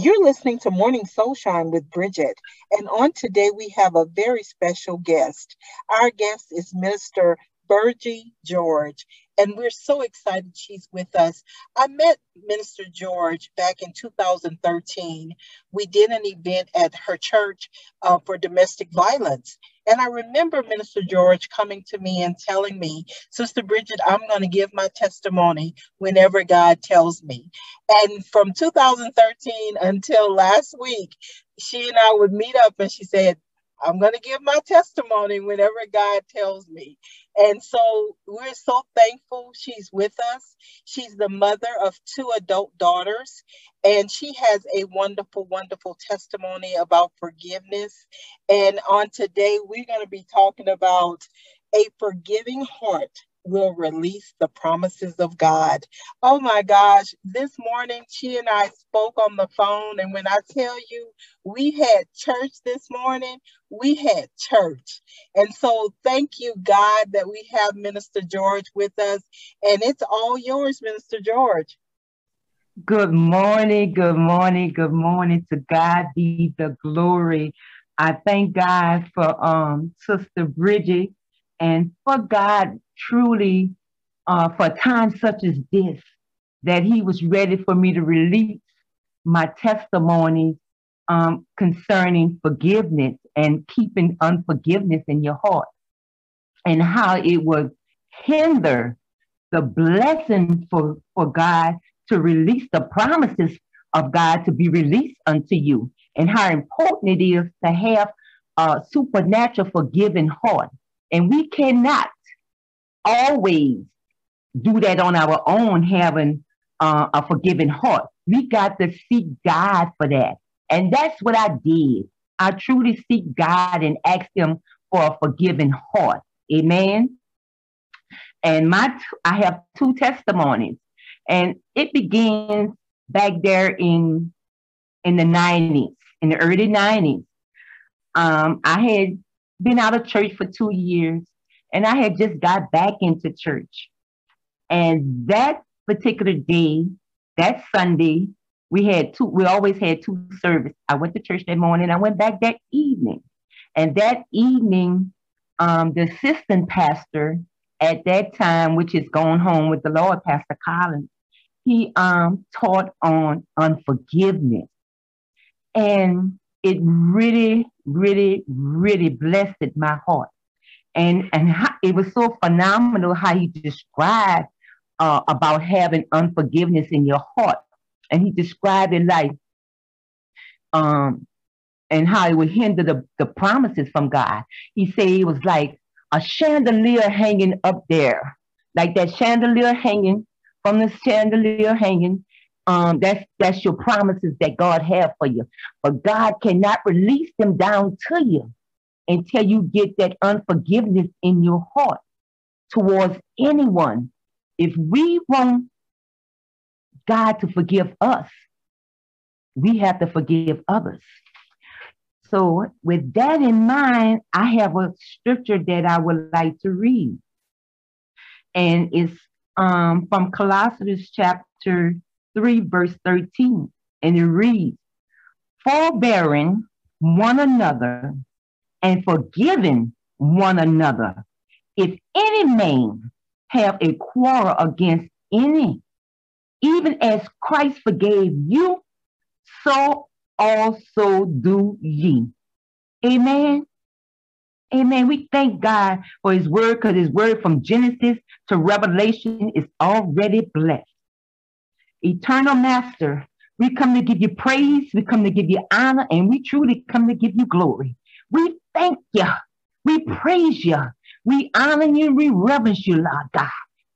You're listening to Morning Soulshine with Bridget. And on today, we have a very special guest. Our guest is Minister Virgie George, and we're so excited she's with us. I met Minister George back in 2013. We did an event at her church uh, for domestic violence. And I remember Minister George coming to me and telling me, Sister Bridget, I'm going to give my testimony whenever God tells me. And from 2013 until last week, she and I would meet up and she said, I'm going to give my testimony whenever God tells me. And so we're so thankful she's with us. She's the mother of two adult daughters, and she has a wonderful, wonderful testimony about forgiveness. And on today, we're going to be talking about a forgiving heart will release the promises of God. Oh my gosh, this morning she and I spoke on the phone, and when I tell you we had church this morning, we had church. And so thank you, God, that we have Minister George with us, and it's all yours, Minister George. Good morning, good morning, good morning. To God be the glory. I thank God for um Sister Bridget and for God truly uh, for a time such as this, that He was ready for me to release my testimony um, concerning forgiveness and keeping unforgiveness in your heart, and how it would hinder the blessing for, for God to release the promises of God to be released unto you, and how important it is to have a supernatural forgiving heart. And we cannot always do that on our own, having uh, a forgiving heart. We got to seek God for that. And that's what I did. I truly seek God and ask Him for a forgiving heart. Amen. And my, t- I have two testimonies, and it begins back there in in the 90s, in the early 90s. Um, I had been out of church for two years, and I had just got back into church. And that particular day, that Sunday, we had two, we always had two services. I went to church that morning, I went back that evening. And that evening, um, the assistant pastor at that time, which is going home with the Lord, Pastor Collins, he um, taught on unforgiveness. And it really, really, really blessed my heart and and how, it was so phenomenal how he described uh, about having unforgiveness in your heart, and he described it like um and how it would hinder the, the promises from God. He said it was like a chandelier hanging up there, like that chandelier hanging from the chandelier hanging. Um, that's that's your promises that God have for you, but God cannot release them down to you until you get that unforgiveness in your heart towards anyone. If we want God to forgive us, we have to forgive others. So, with that in mind, I have a scripture that I would like to read. And it's um, from Colossians chapter 3, verse 13. And it reads, Forbearing one another and forgiving one another. If any man have a quarrel against any, even as Christ forgave you, so also do ye. Amen. Amen. We thank God for his word because his word from Genesis to Revelation is already blessed. Eternal Master, we come to give you praise, we come to give you honor, and we truly come to give you glory. We thank you. We praise you. We honor you. We reverence you, Lord God.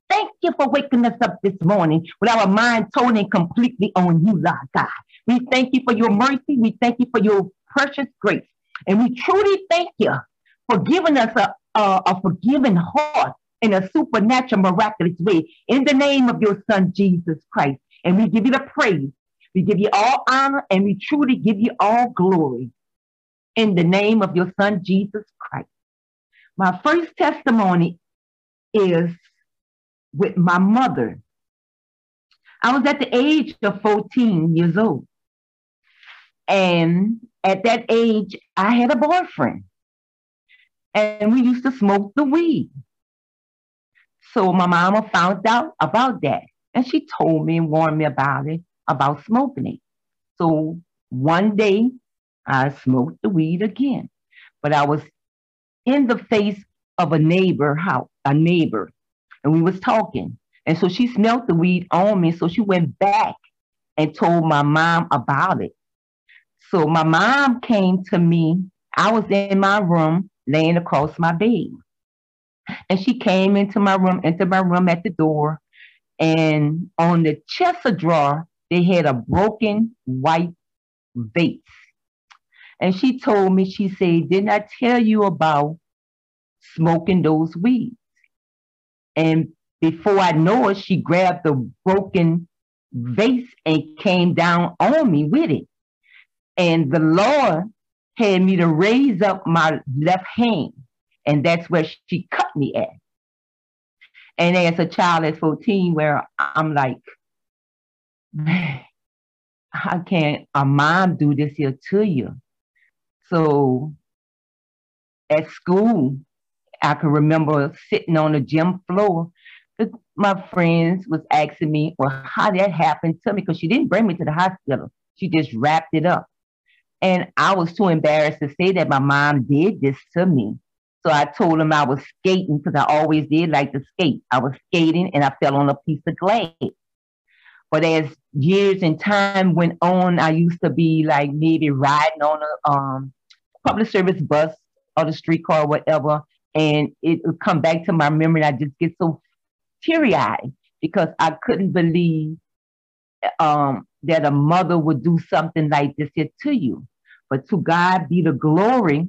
Thank you for waking us up this morning with our mind totally completely on you, Lord God. We thank you for your mercy. We thank you for your precious grace. And we truly thank you for giving us a, a, a forgiving heart in a supernatural, miraculous way in the name of your son, Jesus Christ. And we give you the praise. We give you all honor and we truly give you all glory in the name of your son, Jesus Christ. My first testimony is with my mother. I was at the age of 14 years old. And at that age, I had a boyfriend. And we used to smoke the weed. So my mama found out about that. And she told me and warned me about it, about smoking it. So one day I smoked the weed again. But I was in the face of a neighbor house, a neighbor, and we was talking. And so she smelled the weed on me. So she went back and told my mom about it. So my mom came to me. I was in my room laying across my bed. And she came into my room, into my room at the door. And on the chest of drawer, they had a broken white vase. And she told me, she said, Didn't I tell you about smoking those weeds? And before I know it, she grabbed the broken vase and came down on me with it. And the Lord had me to raise up my left hand, and that's where she cut me at. And as a child at 14, where I'm like, man, how can a mom do this here to you? So at school, I can remember sitting on the gym floor. My friends was asking me, well, how that happened to me, because she didn't bring me to the hospital. She just wrapped it up. And I was too embarrassed to say that my mom did this to me. So I told him I was skating because I always did like to skate. I was skating and I fell on a piece of glass. But as years and time went on, I used to be like maybe riding on a um, public service bus or the streetcar or whatever, and it would come back to my memory. And I just get so teary eyed because I couldn't believe um, that a mother would do something like this here to you. But to God be the glory.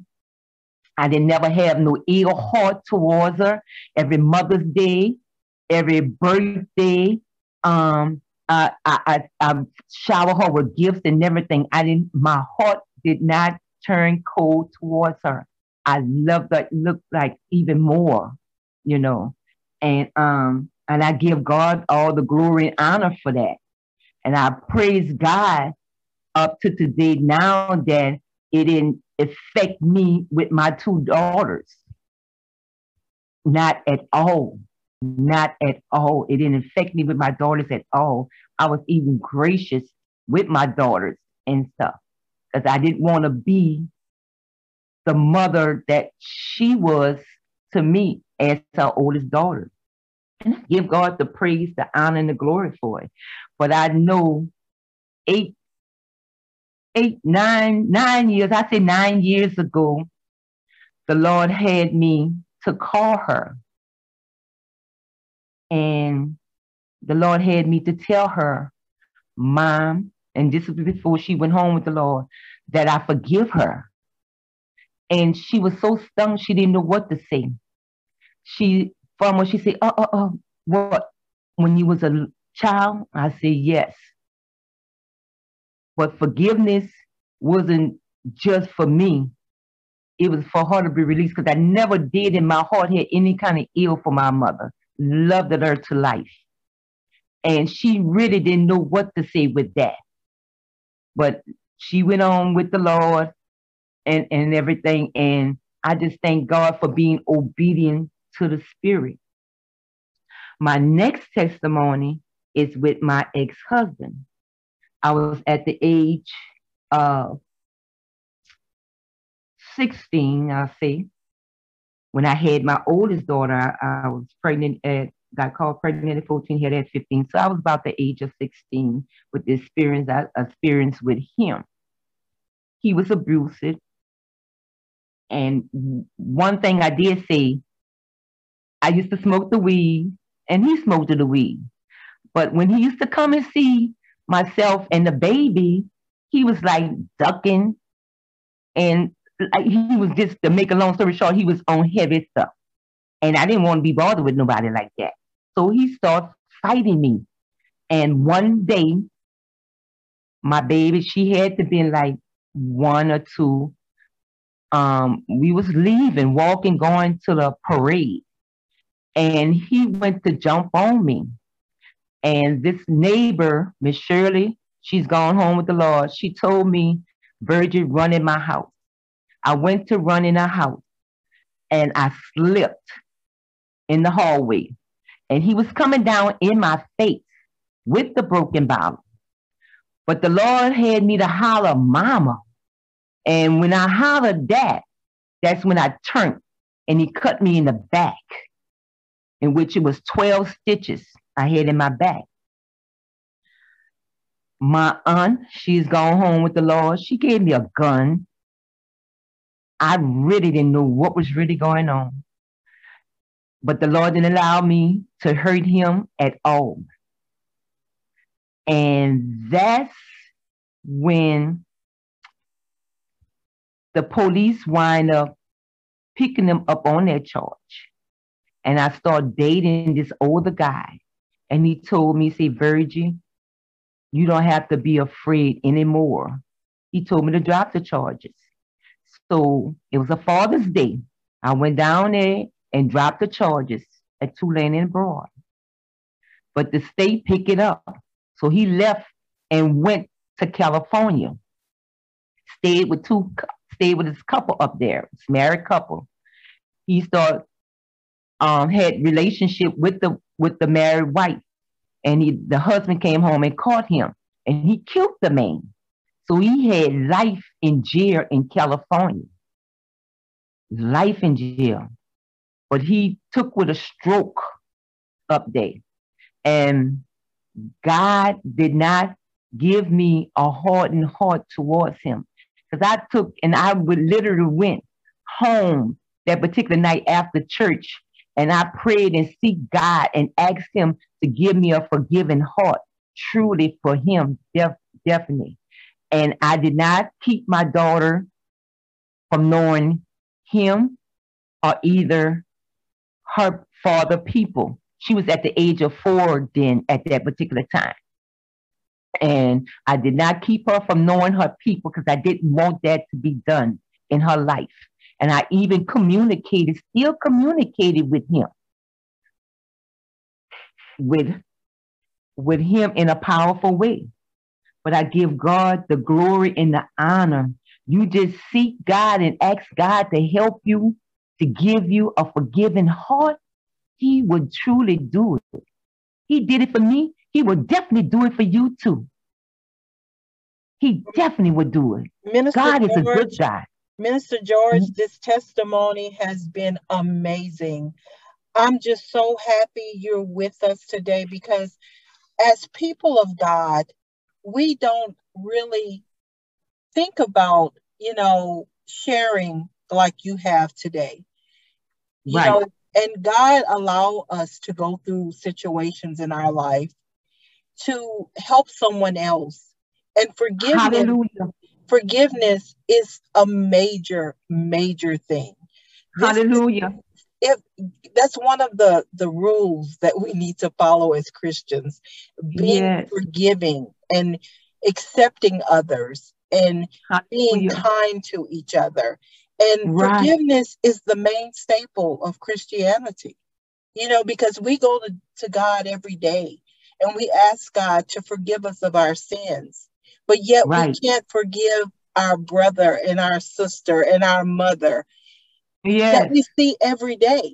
I didn't never have no ill heart towards her. Every Mother's Day, every birthday, um, I, I, I shower her with gifts and everything. I didn't. My heart did not turn cold towards her. I love that Looked like even more, you know, and um, and I give God all the glory and honor for that, and I praise God up to today now that it didn't affect me with my two daughters. Not at all. Not at all. It didn't affect me with my daughters at all. I was even gracious with my daughters and stuff because I didn't want to be the mother that she was to me as her oldest daughter. And I give God the praise, the honor, and the glory for it. But I know eight eight, nine, nine years, I say nine years ago, the Lord had me to call her. And the Lord had me to tell her, Mom, and this was before she went home with the Lord, that I forgive her. And she was so stung, she didn't know what to say. She, from when she said, Oh, oh, oh, what? When you was a child? I said, Yes. But forgiveness wasn't just for me. It was for her to be released because I never did in my heart had any kind of ill for my mother. Loved her to life. And she really didn't know what to say with that. But she went on with the Lord and, and everything. And I just thank God for being obedient to the Spirit. My next testimony is with my ex husband. I was at the age of 16, I say, when I had my oldest daughter, I, I was pregnant at, got called pregnant at 14, had at 15. So I was about the age of 16 with the experience uh, I experienced with him. He was abusive. And one thing I did say, I used to smoke the weed and he smoked the weed. But when he used to come and see myself and the baby, he was like ducking and like, he was just to make a long story short, he was on heavy stuff. And I didn't want to be bothered with nobody like that. So he starts fighting me. And one day, my baby, she had to be like one or two. Um, we was leaving, walking, going to the parade. And he went to jump on me. And this neighbor, Miss Shirley, she's gone home with the Lord. She told me Virgin running my house. I went to run in a house and I slipped in the hallway. And he was coming down in my face with the broken bottle. But the Lord had me to holler, Mama. And when I hollered that, that's when I turned and he cut me in the back, in which it was 12 stitches I had in my back. My aunt, she's gone home with the Lord. She gave me a gun. I really didn't know what was really going on. But the Lord didn't allow me to hurt him at all. And that's when the police wind up picking them up on that charge. And I start dating this older guy. And he told me, say, Virgie, you don't have to be afraid anymore. He told me to drop the charges. So it was a Father's Day. I went down there and dropped the charges at Tulane and Broad. But the state picked it up. So he left and went to California. Stayed with two, stayed with his couple up there, this married couple. He started um, had relationship with the with the married wife, and he the husband came home and caught him, and he killed the man. So he had life in jail in California. Life in jail. But he took with a stroke up there. And God did not give me a hardened heart towards him. Because I took and I would literally went home that particular night after church and I prayed and seek God and asked him to give me a forgiving heart truly for him, def- definitely. And I did not keep my daughter from knowing him or either her father people. She was at the age of four then at that particular time. And I did not keep her from knowing her people because I didn't want that to be done in her life. And I even communicated, still communicated with him. With, with him in a powerful way. But I give God the glory and the honor. You just seek God and ask God to help you, to give you a forgiving heart. He would truly do it. He did it for me. He will definitely do it for you too. He definitely would do it. Minister God George, is a good guy. Minister George, mm-hmm. this testimony has been amazing. I'm just so happy you're with us today because as people of God, we don't really think about, you know, sharing like you have today. You right. know, and God allow us to go through situations in our life to help someone else. And forgiveness, Hallelujah. forgiveness is a major, major thing. Hallelujah. if that's one of the the rules that we need to follow as Christians, being yes. forgiving and accepting others and Hallelujah. being kind to each other. And right. forgiveness is the main staple of Christianity. You know, because we go to, to God every day and we ask God to forgive us of our sins. But yet right. we can't forgive our brother and our sister and our mother yes. that we see every day.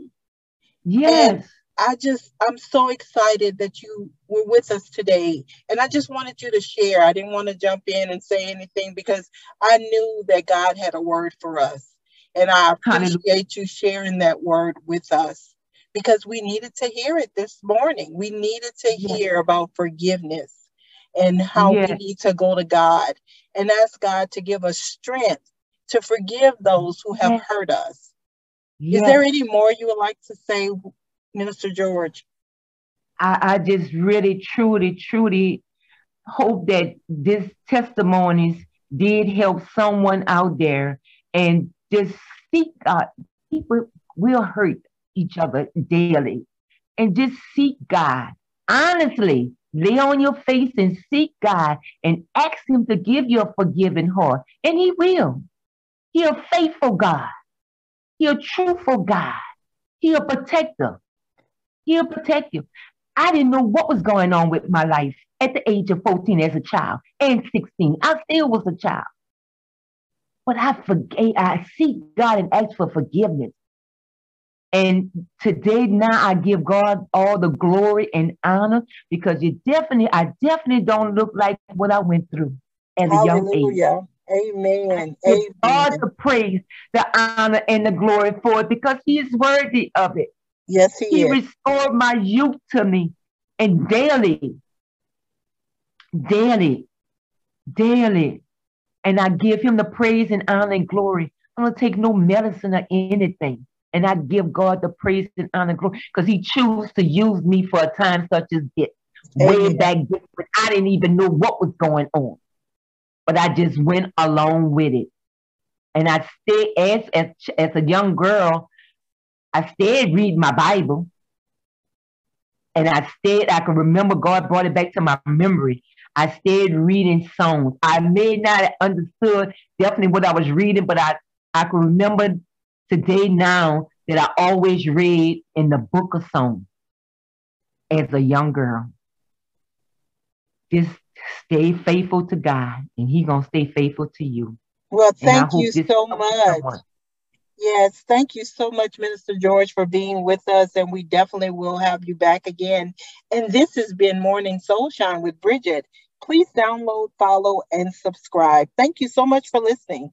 Yes. And I just, I'm so excited that you were with us today. And I just wanted you to share. I didn't want to jump in and say anything because I knew that God had a word for us. And I appreciate you sharing that word with us because we needed to hear it this morning. We needed to hear yes. about forgiveness and how yes. we need to go to God and ask God to give us strength to forgive those who have yes. hurt us. Is there any more you would like to say, Minister George? I, I just really, truly, truly hope that this testimonies did help someone out there and just seek God. People will hurt each other daily and just seek God. Honestly, lay on your face and seek God and ask Him to give you a forgiving heart, and He will. He a faithful God. He a truthful God. He a protector. He'll protect you. I didn't know what was going on with my life at the age of 14 as a child and 16. I still was a child. But I forgave, I seek God and ask for forgiveness. And today now I give God all the glory and honor because you definitely, I definitely don't look like what I went through as a young age. Amen. Amen. God the praise, the honor, and the glory for it because He is worthy of it. Yes, He, he is. restored my youth to me, and daily, daily, daily, and I give Him the praise and honor and glory. I don't take no medicine or anything. And I give God the praise and honor and glory because He chose to use me for a time such as this. Way back then, when I didn't even know what was going on but I just went along with it. And I stayed as, as, as a young girl, I stayed reading my Bible. And I stayed, I can remember God brought it back to my memory. I stayed reading songs. I may not have understood definitely what I was reading, but I, I can remember today now that I always read in the book of songs as a young girl. Just stay faithful to God and He gonna stay faithful to you. Well, thank you so much. Yes, thank you so much, Minister George, for being with us, and we definitely will have you back again. And this has been Morning Soulshine with Bridget. Please download, follow, and subscribe. Thank you so much for listening.